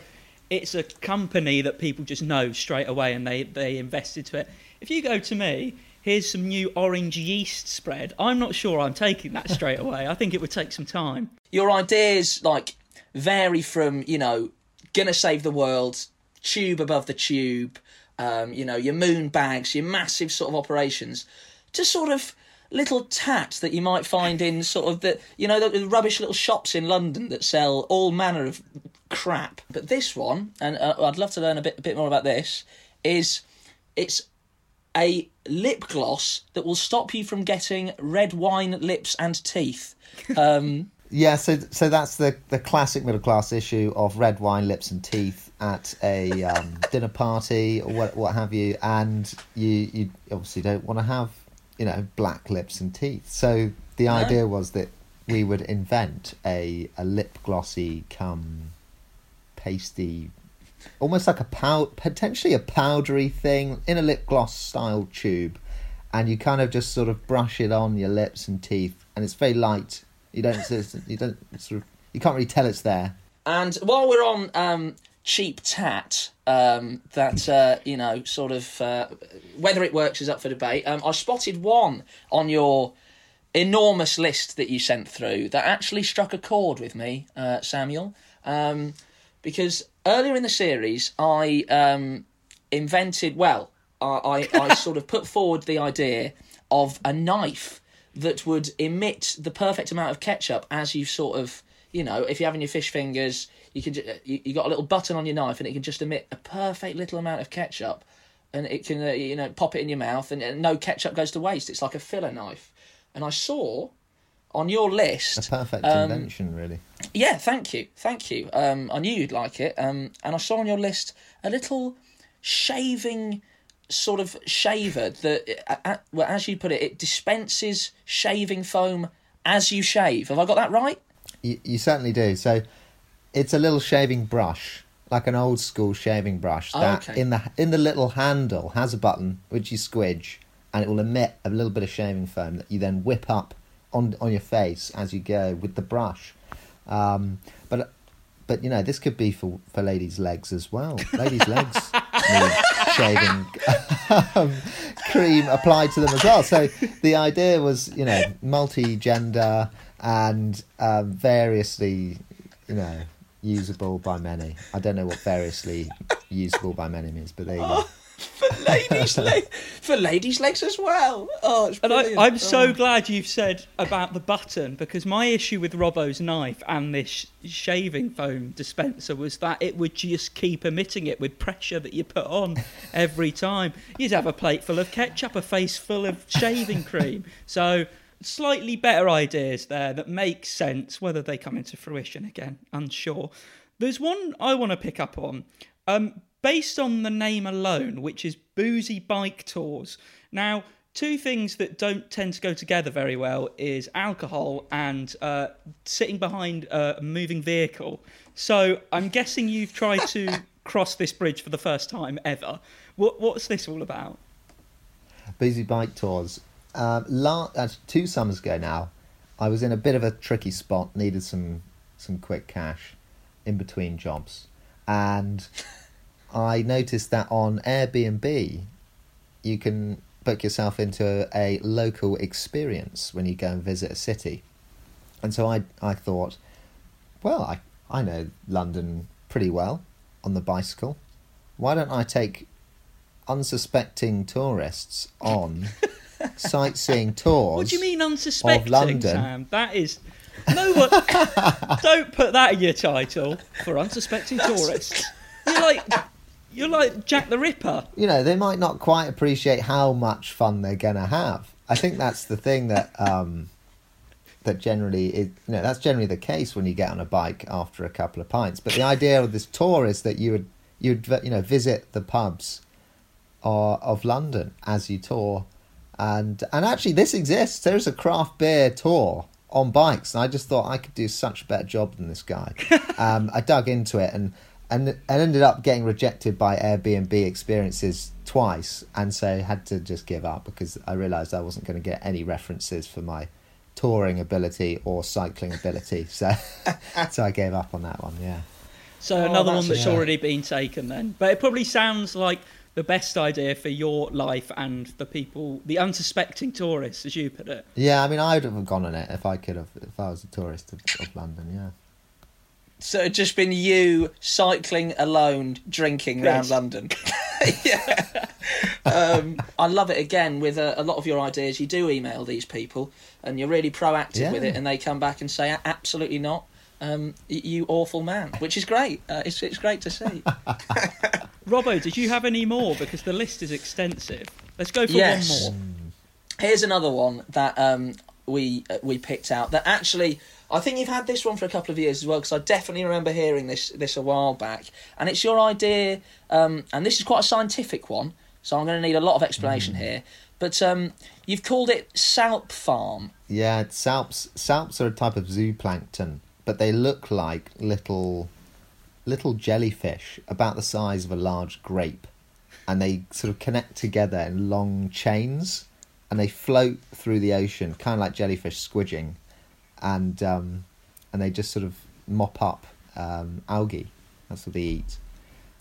it's a company that people just know straight away, and they they invest into it. If you go to me, here's some new orange yeast spread. I'm not sure I'm taking that straight away. I think it would take some time. Your ideas like vary from you know gonna save the world, tube above the tube, um, you know your moon bags, your massive sort of operations, to sort of little tats that you might find in sort of the you know the, the rubbish little shops in London that sell all manner of crap. But this one, and uh, I'd love to learn a bit a bit more about this, is it's a lip gloss that will stop you from getting red wine lips and teeth. Um, Yeah, so so that's the the classic middle class issue of red wine, lips, and teeth at a um, dinner party or what what have you, and you you obviously don't want to have you know black lips and teeth. So the idea was that we would invent a a lip glossy cum pasty, almost like a pow potentially a powdery thing in a lip gloss style tube, and you kind of just sort of brush it on your lips and teeth, and it's very light. You don't you don't sort of you can't really tell it's there. And while we're on um, cheap tat, um, that uh, you know, sort of uh, whether it works is up for debate. Um, I spotted one on your enormous list that you sent through that actually struck a chord with me, uh, Samuel, um, because earlier in the series I um, invented. Well, I, I, I sort of put forward the idea of a knife that would emit the perfect amount of ketchup as you sort of, you know, if you're having your fish fingers, you can you, you got a little button on your knife and it can just emit a perfect little amount of ketchup, and it can uh, you know pop it in your mouth and, and no ketchup goes to waste. It's like a filler knife, and I saw on your list A perfect um, invention, really. yeah, thank you, thank you. Um, I knew you'd like it. Um, and I saw on your list a little shaving sort of shaver that, uh, uh, well, as you put it, it dispenses shaving foam as you shave. Have I got that right? You, you certainly do. So it's a little shaving brush, like an old school shaving brush. That Okay. in the in the little handle has a button which you squidge, and it will emit a little bit of shaving foam that you then whip up on on your face as you go with the brush. Um, but but you know this could be for for ladies' legs as well. Ladies' legs need shaving um, cream applied to them as well. So the idea was, you know, multi-gender and um, variously, you know, usable by many. I don't know what variously usable by many means, but there you go. For ladies' legs, for ladies' legs as well. Oh, it's And I, brilliant. I'm so Oh. glad you've said about the button because my issue with Robbo's knife and this sh- shaving foam dispenser was that it would just keep emitting it with pressure that you put on every time. You'd have a plate full of ketchup, a face full of shaving cream. So slightly better ideas there that make sense. Whether they come into fruition again, unsure. There's one I want to pick up on. Um, based on the name alone, which is Boozy Bike Tours. Now, two things that don't tend to go together very well is alcohol and uh, sitting behind a moving vehicle. So I'm guessing you've tried to cross this bridge for the first time ever. What, what's this all about? Boozy bike tours. Uh, la- uh, two summers ago now, I was in a bit of a tricky spot. Needed some some quick cash in between jobs, and I noticed that on Airbnb, you can book yourself into a local experience when you go and visit a city. And so I I thought, well, I I know London pretty well on the bicycle. Why don't I take unsuspecting tourists on sightseeing tours? What do you mean unsuspecting, Of London. Sam? That is. No one. don't put that in your title for unsuspecting tourists. You're like. You're like Jack the Ripper. you know, they might not quite appreciate how much fun they're gonna have. I think that's the thing that um, that generally is, you know, that's generally the case when you get on a bike after a couple of pints. But the idea of this tour is that you would you would you know visit the pubs of, of London as you tour, and and actually this exists. There's a craft beer tour on bikes, and I just thought I could do such a better job than this guy. um, I dug into it and and and ended up getting rejected by Airbnb experiences twice, and so had to just give up because I realised I wasn't going to get any references for my touring ability or cycling ability. So so I gave up on that one. Yeah. So Oh, another that's one that's shame. already been taken then. But it probably sounds like the best idea for your life and the people, the unsuspecting tourists, as you put it. Yeah, I mean, I would have gone on it if I could have, if I was a tourist of, of London. Yeah. So it'd just been you cycling alone, drinking Yes. around London. yeah. Um, I love it again with a, a lot of your ideas. You do email these people and you're really proactive with it, and they come back and say, absolutely not. Um, you awful man, which is great. Uh, it's, it's great to see. Robbo, did you have any more? Because the list is extensive. Let's go for Yes. one more. Here's another one that um, we uh, we picked out. That actually, I think you've had this one for a couple of years as well. Because I definitely remember hearing this this a while back. And it's your idea, um, and this is quite a scientific one. So I'm going to need a lot of explanation here. But um, you've called it Salp Farm. Yeah, salps. Salps are a type of zooplankton, but they look like little, little jellyfish about the size of a large grape, and they sort of connect together in long chains, and they float through the ocean, kind of like jellyfish squidging, and um, and they just sort of mop up um, algae. That's what they eat.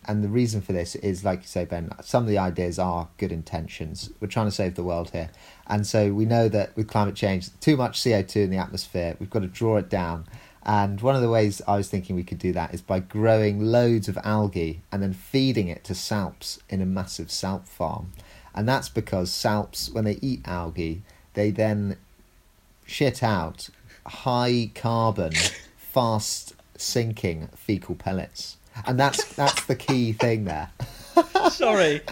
And the reason for this is, like you say, Ben, some of the ideas are good intentions. We're trying to save the world here. And so we know that with climate change, too much CO2 in the atmosphere, we've got to draw it down. And one of the ways I was thinking we could do that is by growing loads of algae and then feeding it to salps in a massive salp farm. And that's because salps, when they eat algae, they then shit out high carbon, fast sinking fecal pellets, and that's that's the key thing there. Sorry.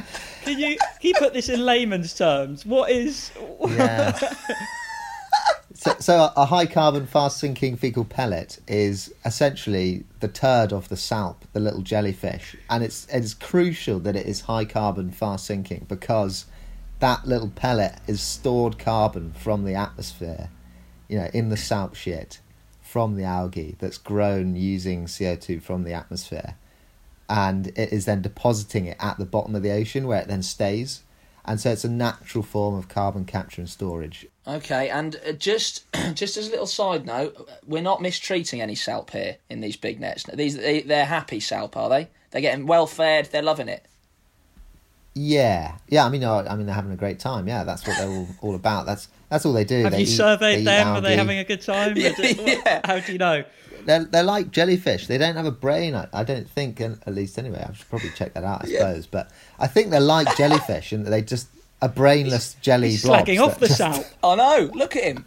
Can you can you put this in layman's terms? What is Yeah. so, so a high carbon, fast sinking fecal pellet is essentially the turd of the salp, the little jellyfish, and it's it's crucial that it is high carbon, fast sinking because that little pellet is stored carbon from the atmosphere, you know, in the salp shit from the algae that's grown using CO two from the atmosphere, and it is then depositing it at the bottom of the ocean where it then stays. And so it's a natural form of carbon capture and storage. Okay, and uh, just just as a little side note, we're not mistreating any salp here in these big nets. These they, they're happy salp, are they? They're getting well fed. They're loving it. Yeah, yeah. I mean, uh, I mean, they're having a great time. Yeah, that's what they're all, all about. That's that's all they do. have they you eat- surveyed eat them? Are they algae. having a good time? Yeah, yeah. How do you know? They're they're like jellyfish. They don't have a brain. I, I don't think, and at least anyway. I should probably check that out. I Yeah. suppose, but I think they're like jellyfish, and they just a brainless jelly He's blobs slagging off the just- salp. I know. Look at him.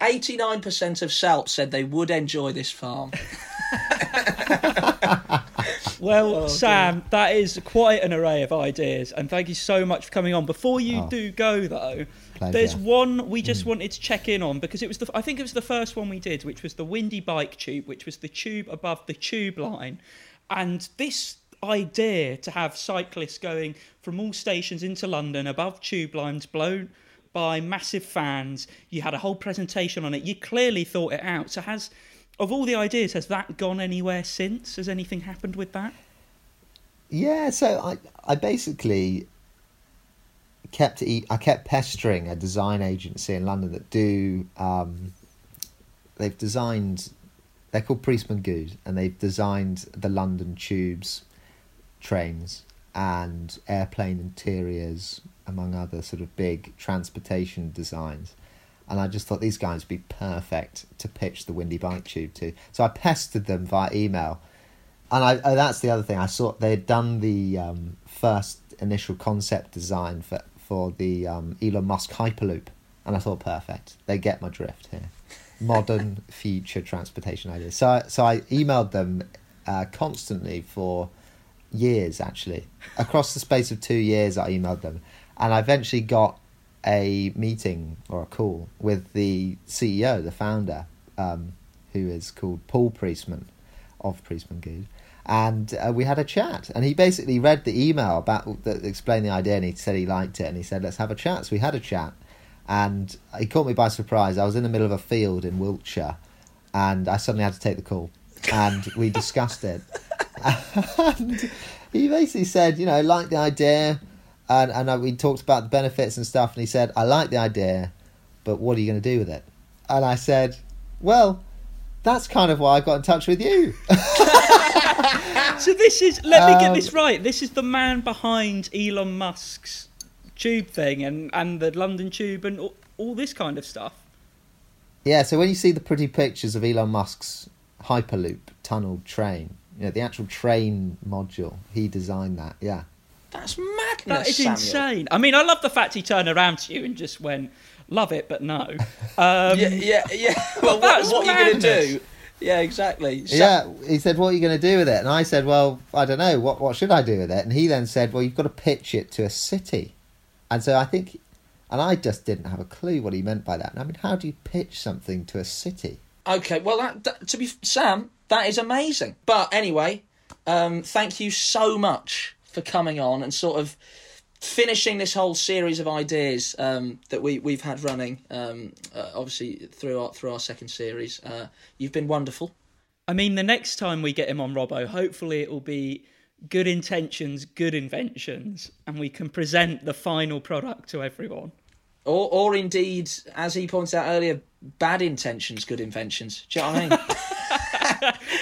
Eighty-nine percent of salp said they would enjoy this farm. Well, Oh, Sam, that is quite an array of ideas, and thank you so much for coming on. Before you Oh. do go, though, Pleasure. there's one we just hmm. wanted to check in on because it was the I think it was the first one we did, which was the windy bike tube, which was the tube above the tube line, and this idea to have cyclists going from all stations into London above tube lines blown by massive fans. You had a whole presentation on it. You clearly thought it out. So has of all the ideas, has that gone anywhere since? Has anything happened with that? Yeah, so I I basically kept I kept pestering a design agency in London that do um, they've designed they're called Priestman Goode and they've designed the London tubes trains and airplane interiors among other sort of big transportation designs. And I just thought these guys would be perfect to pitch the Windy Bike Tube to. So I pestered them via email. And I, oh, that's the other thing. I saw they'd done the um, first initial concept design for for the um, Elon Musk Hyperloop, and I thought perfect. They get my drift here. Modern future transportation ideas. So I, so I emailed them uh, constantly for years, actually across the space of two years. I emailed them, and I eventually got a meeting or a call with the CEO, the founder, um, who is called Paul Priestman of Priestman Goode, and uh, we had a chat. And he basically read the email about that explained the idea, and he said he liked it, and he said let's have a chat. So we had a chat, and he caught me by surprise. I was in the middle of a field in Wiltshire, and I suddenly had to take the call, and we discussed it. and he basically said, you know, I like the idea, and and uh, we talked about the benefits and stuff, and he said, I like the idea, but what are you going to do with it? And I said, well, that's kind of why I got in touch with you. So this is let me get Um, this right. This is the man behind Elon Musk's tube thing and and the London Tube and all, all this kind of stuff. Yeah, so when you see the pretty pictures of Elon Musk's Hyperloop tunnel train, you know, the actual train module, he designed that, yeah. That's madness. That is Samuel. insane. I mean, I love the fact he turned around to you and just went, "Love it, but no." Um, Yeah, yeah, yeah. Well, what, That's what are you going to do? Yeah, exactly. So- yeah, he said, what are you going to do with it? And I said, well, I don't know, what, what should I do with it? And he then said, well, you've got to pitch it to a city. And so I think, and I just didn't have a clue what he meant by that. And I mean, how do you pitch something to a city? Okay, well, that, that to be Sam, that is amazing. But anyway, um, thank you so much for coming on and sort of finishing this whole series of ideas um, that we we've had running. Um, uh, obviously through our through our second series, uh, you've been wonderful. I mean, the next time we get him on Robbo, hopefully it will be good intentions, good inventions, and we can present the final product to everyone. Or, or indeed, as he pointed out earlier, bad intentions, good inventions. Do you know what I mean?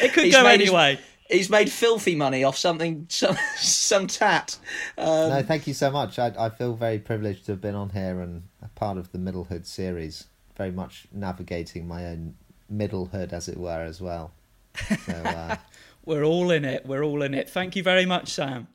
It could go made his- anyway. He's made filthy money off something, some, some tat. Um, no, thank you so much. I, I feel very privileged to have been on here and a part of the Middlehood series, very much navigating my own middlehood, as it were, as well. So, uh, We're all in it. We're all in it. Thank you very much, Sam.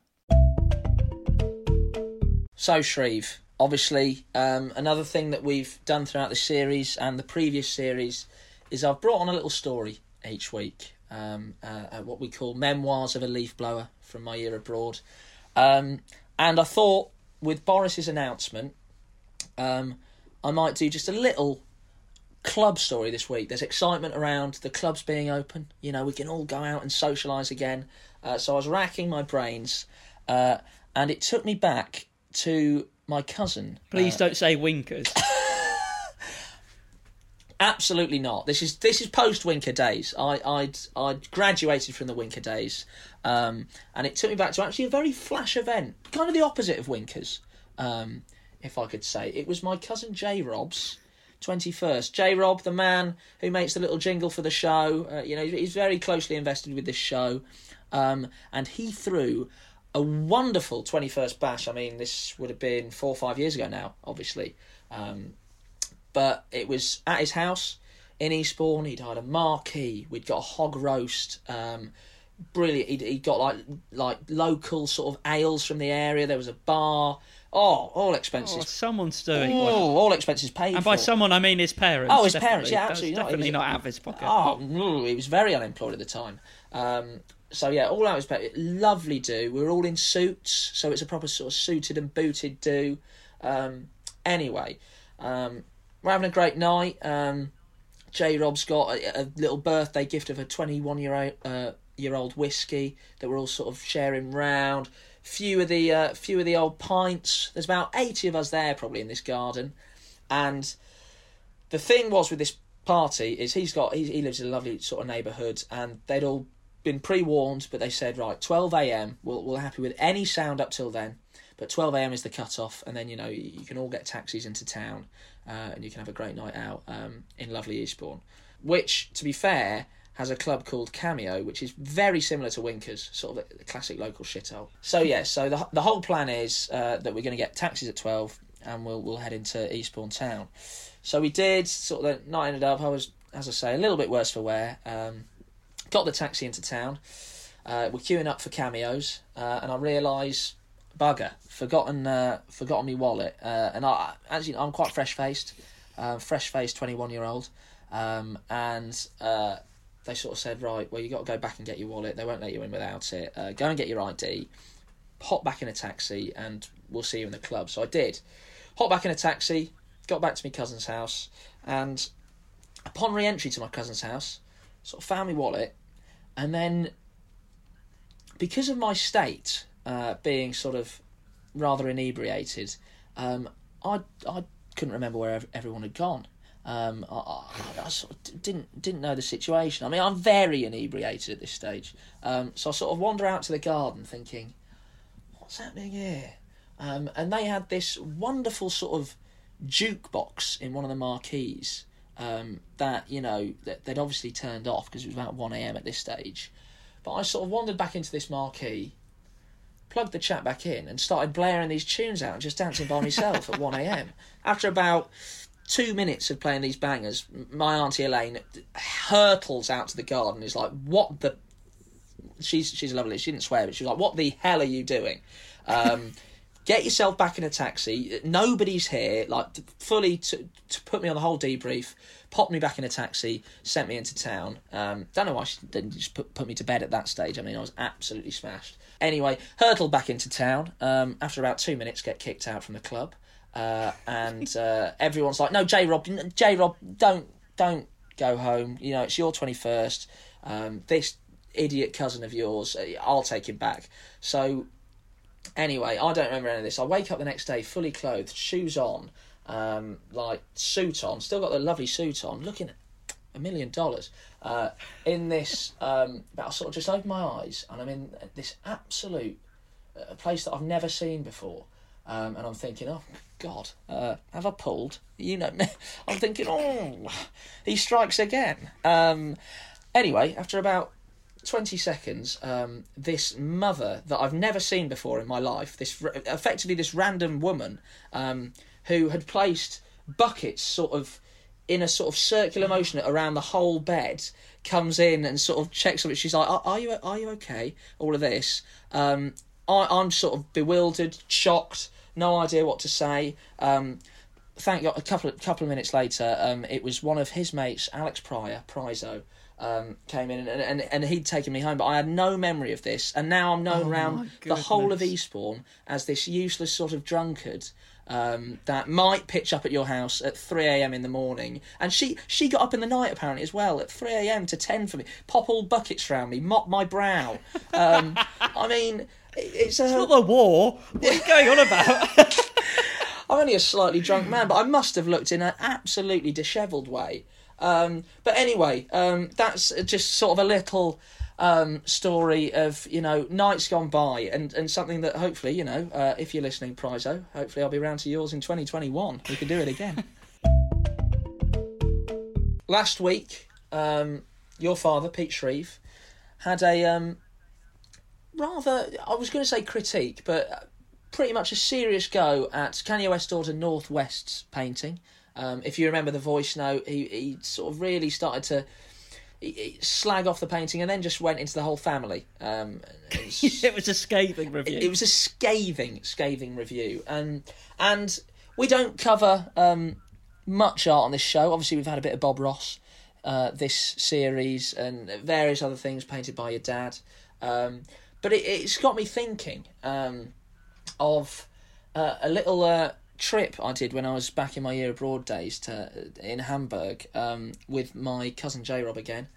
So, Shreve, obviously, um, another thing that we've done throughout the series and the previous series is I've brought on a little story each week, um, uh, uh, what we call memoirs of a leaf blower from my year abroad. Um, and I thought with Boris's announcement, um, I might do just a little club story this week. There's excitement around the clubs being open. You know, we can all go out and socialise again. Uh, so I was racking my brains, uh, and it took me back to my cousin. Please uh, don't say winkers. Absolutely not. This is this is post Winker days. I I'd I'd graduated from the Winker days, um, and it took me back to actually a very flash event, kind of the opposite of Winkers, um, if I could say. It was my cousin J Rob's twenty first. J Rob, the man who makes the little jingle for the show. Uh, you know, he's very closely invested with this show, um, and he threw a wonderful twenty first bash. I mean, this would have been four or five years ago now, obviously. Um, but it was at his house in Eastbourne. He'd had a marquee. We'd got a hog roast. Um, brilliant. He'd, he'd got like like local sort of ales from the area. There was a bar. Oh, all Oh, expenses. someone's Oh, doing well. all expenses paid And by for. someone, I mean his parents. Oh, his definitely. parents, yeah, absolutely not. He Definitely was- not out of his pocket. Oh, he was very unemployed at the time. Um, so yeah, all out was paid. Lovely do. We were all in suits, so it's a proper sort of suited and booted do. Um, anyway, um, we're having a great night. Um, J Rob's got a, a little birthday gift of a 21 year old, uh, year old whiskey that we're all sort of sharing round. Few of the uh, few of the old pints. There's about 80 of us there probably in this garden, and the thing was with this party is he's got he, he lives in a lovely sort of neighbourhood and they'd all been pre-warned but they said right 12 a.m we'll, we're happy with any sound up till then but 12 a.m is the cut-off and then you know you can all get taxis into town uh, and you can have a great night out um, in lovely eastbourne which to be fair has a club called cameo which is very similar to winkers sort of a classic local shithole so yeah so the, the whole plan is uh, that we're going to get taxis at 12 and we'll, we'll head into eastbourne town so we did. Sort of the night ended up. I was, as I say, a little bit worse for wear. Um, got the taxi into town. Uh, we're queuing up for cameos, uh, and I realise, bugger, forgotten, uh, forgotten my wallet. Uh, and I, actually I'm quite fresh faced, uh, fresh faced, twenty one year old, um, and uh, they sort of said, right, well, you got to go back and get your wallet. They won't let you in without it. Uh, go and get your ID. Hop back in a taxi, and we'll see you in the club. So I did. Hop back in a taxi got back to my cousin's house, and upon re-entry to my cousin's house, sort of found my wallet, and then because of my state uh, being sort of rather inebriated, um, I I couldn't remember where everyone had gone. Um, I, I, I sort of didn't didn't know the situation. I mean, I'm very inebriated at this stage, um, so I sort of wander out to the garden, thinking, "What's happening here?" Um, and they had this wonderful sort of jukebox in one of the marquees um, that you know that they'd obviously turned off because it was about one a.m. at this stage. But I sort of wandered back into this marquee, plugged the chat back in, and started blaring these tunes out and just dancing by myself at one a.m. After about two minutes of playing these bangers, my auntie Elaine hurtles out to the garden. Is like, "What the?" She's she's lovely. She didn't swear, but she was like, "What the hell are you doing?" Um, get yourself back in a taxi. Nobody's here. Like fully to to put me on the whole debrief. Popped me back in a taxi. Sent me into town. Um, don't know why she didn't just put put me to bed at that stage. I mean, I was absolutely smashed. Anyway, hurtled back into town. Um, after about two minutes, get kicked out from the club. Uh, and uh, everyone's like, "No, J Rob, J Rob, don't don't go home. You know, it's your twenty first. Um, this idiot cousin of yours, uh, I'll take him back." So Anyway, I don't remember any of this. I wake up the next day fully clothed, shoes on, um, like suit on, still got the lovely suit on, looking a million dollars. Uh, in this, um, but I sort of just open my eyes and I'm in this absolute a place that I've never seen before. Um, and I'm thinking, oh God, uh, have I pulled? You know, I'm thinking, oh, he strikes again. Um, anyway, after about 20 seconds, um, this mother that I've never seen before in my life, this effectively this random woman um, who had placed buckets sort of in a sort of circular motion around the whole bed, comes in and sort of checks on it. She's like, "Are, are you are you okay?" All of this. Um, I, I'm sort of bewildered, shocked, no idea what to say. Um, thank God, a couple of, couple of minutes later, um, it was one of his mates, Alex Pryor, Prizo, um, came in and, and, and he'd taken me home, but I had no memory of this. And now I'm known Oh, around the whole of. Eastbourne as this useless sort of drunkard. Um, that might pitch up at your house at 3 a.m. in the morning, and she she got up in the night apparently as well at 3 a.m. to 10 for me, pop all buckets round me, mop my brow. Um, I mean, it's a, It's not the war. What are you going on about? I'm only a slightly drunk man, but I must have looked in an absolutely dishevelled way. Um, but anyway, um, that's just sort of a little um, story of you know nights gone by, and, and something that hopefully you know uh, if you're listening, Prizo, hopefully I'll be round to yours in 2021. We can do it again. Last week, um, your father, Pete Shreve, had a um, rather I was going to say critique, but pretty much a serious go at Kanye West's daughter North West's painting. Um, if you remember the voice note, he, he sort of really started to slag off the painting and then just went into the whole family. Um, it's- it was a scathing review. it was a scathing, scathing review, and and we don't cover um, much art on this show. Obviously, we've had a bit of Bob Ross uh, this series and various other things painted by your dad, um, but it, it's got me thinking um, of uh, a little uh, trip I did when I was back in my year abroad days to in Hamburg um, with my cousin J Rob again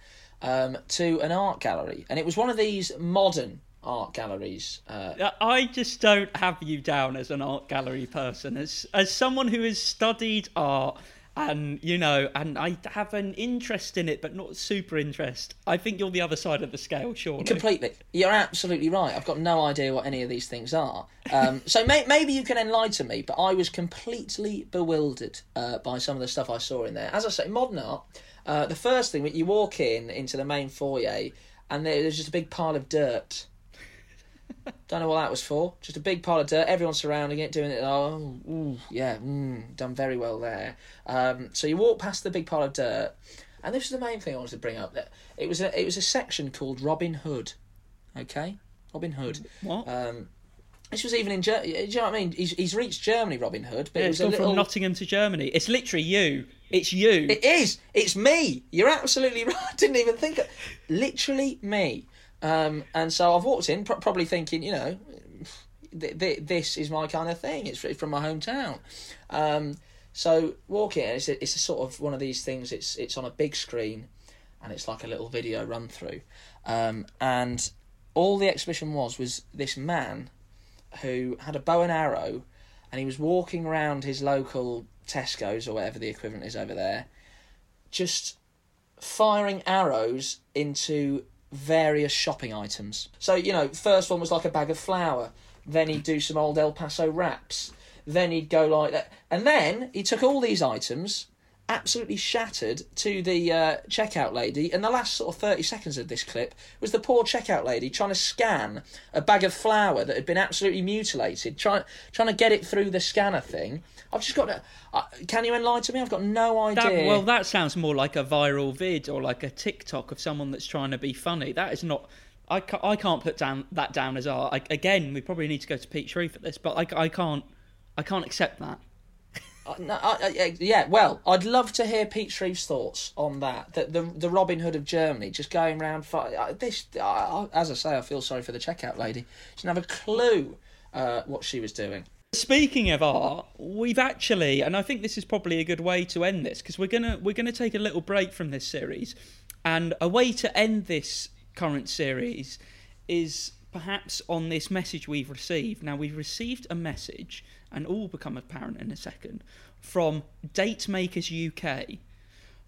um, to an art gallery, and it was one of these modern art galleries. Uh, I just don't have you down as an art gallery person. As as someone who has studied art and you know, and I have an interest in it, but not super interest. I think you're the other side of the scale, surely. Completely. You're absolutely right. I've got no idea what any of these things are. Um, so may- maybe you can enlighten me, but I was completely bewildered uh, by some of the stuff I saw in there. As I say, modern art, uh, the first thing, that you walk in into the main foyer and there's just a big pile of dirt. Don't know what that was for. Just a big pile of dirt. Everyone surrounding it, doing it. Oh, ooh, yeah, mm, done very well there. Um, so you walk past the big pile of dirt, and this is the main thing I wanted to bring up. That it was a it was a section called Robin Hood. Okay, Robin Hood. What? Um, this was even in Germany. Do you know what I mean? He's he's reached Germany, Robin Hood, but yeah, it it's was a gone little. from Nottingham to Germany. It's literally you. It's you. It is. It's me. You're absolutely right. I didn't even think. Of, literally me. Um, and so I've walked in, pro- probably thinking, you know, th- th- this is my kind of thing. It's from my hometown. Um, so walk in. It's a, it's a sort of one of these things. It's it's on a big screen, and it's like a little video run through. Um, and all the exhibition was was this man who had a bow and arrow, and he was walking around his local Tesco's or whatever the equivalent is over there, just firing arrows into various shopping items. So, you know, first one was like a bag of flour, then he'd do some old El Paso wraps, then he'd go like that. And then he took all these items, absolutely shattered to the uh, checkout lady. And the last sort of 30 seconds of this clip was the poor checkout lady trying to scan a bag of flour that had been absolutely mutilated, trying, trying to get it through the scanner thing. I've just got to. Uh, can you enlighten me? I've got no idea. That, well, that sounds more like a viral vid or like a TikTok of someone that's trying to be funny. That is not. I can't, I can't put down that down as art. I, again, we probably need to go to Pete Shreve for this, but I, I can't. I can't accept that. Uh, no, I, I, yeah, well, I'd love to hear Pete Shreve's thoughts on that. The the, the Robin Hood of Germany, just going around. Uh, this, uh, as I say, I feel sorry for the checkout lady. She didn't have a clue uh, what she was doing. Speaking of art, we've actually, and I think this is probably a good way to end this because we're gonna we're gonna take a little break from this series, and a way to end this current series is perhaps on this message we've received. Now we've received a message, and all become apparent in a second, from Date Makers UK,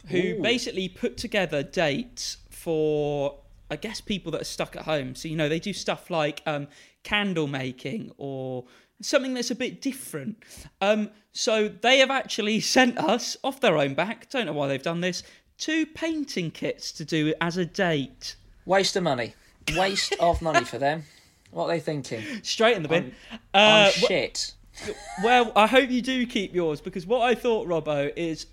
who Ooh. basically put together dates for I guess people that are stuck at home. So you know they do stuff like um, candle making or something that's a bit different. Um, so they have actually sent us off their own back. Don't know why they've done this. Two painting kits to do as a date. Waste of money. Waste of money for them. What are they thinking? Straight in the bin. I'm Uh, shit. Well, I hope you do keep yours because what I thought, Robbo, is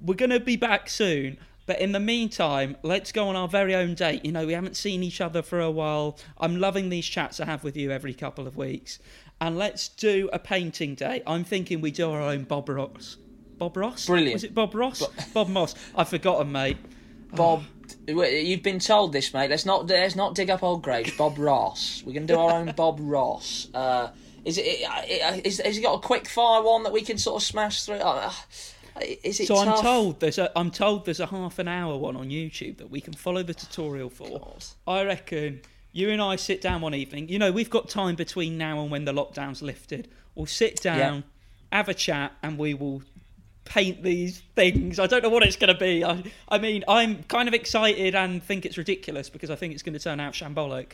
we're going to be back soon. But in the meantime, let's go on our very own date. You know, we haven't seen each other for a while. I'm loving these chats I have with you every couple of weeks. and let's do a painting day. I'm thinking we do our own Bob Ross. Bob Ross? Brilliant. Was it Bob Ross? Bob Moss. I've forgotten, mate. Bob, you've been told this, mate. Let's not let's not dig up old graves. Bob Ross. We're gonna do our own Bob Ross. Uh, is it? Is, has he got a quick fire one that we can sort of smash through? Uh, is it So tough? I'm told there's a I'm told there's a half an hour one on YouTube that we can follow the tutorial for. God. I reckon you and I sit down one evening. You know, we've got time between now and when the lockdown's lifted. We'll sit down, have a chat, and we will paint these things. I don't know what it's going to be. I, I mean, I'm kind of excited and think it's ridiculous because I think it's going to turn out shambolic.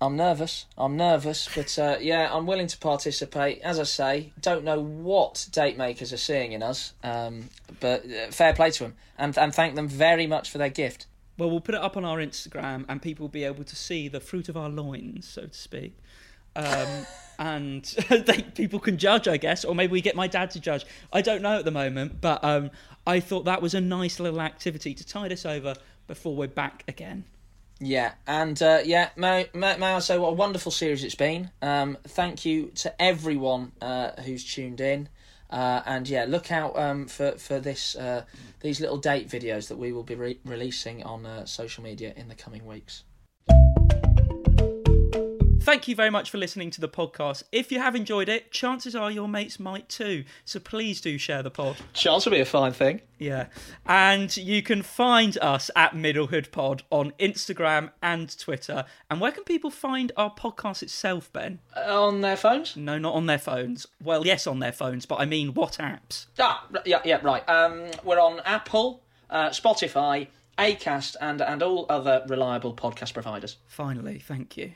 I'm nervous. I'm nervous, but uh, yeah, I'm willing to participate. As I say, don't know what date makers are seeing in us, um, but uh, fair play to them, and and thank them very much for their gift. Well, we'll put it up on our Instagram, and people will be able to see the fruit of our loins, so to speak. Um, and they, people can judge, I guess, or maybe we get my dad to judge. I don't know at the moment, but um, I thought that was a nice little activity to tide us over before we're back again. Yeah, and uh, yeah, may, may, may I say what a wonderful series it's been. Um, thank you to everyone uh, who's tuned in. Uh, and yeah, look out um, for for this uh, these little date videos that we will be re- releasing on uh, social media in the coming weeks. Thank you very much for listening to the podcast. If you have enjoyed it, chances are your mates might too. So please do share the pod. Chance will be a fine thing. Yeah. And you can find us at Middlehood Pod on Instagram and Twitter. And where can people find our podcast itself, Ben? Uh, on their phones. No, not on their phones. Well, yes, on their phones, but I mean, what apps? Ah, yeah, yeah, right. Um, we're on Apple, uh, Spotify, Acast, and and all other reliable podcast providers. Finally, thank you.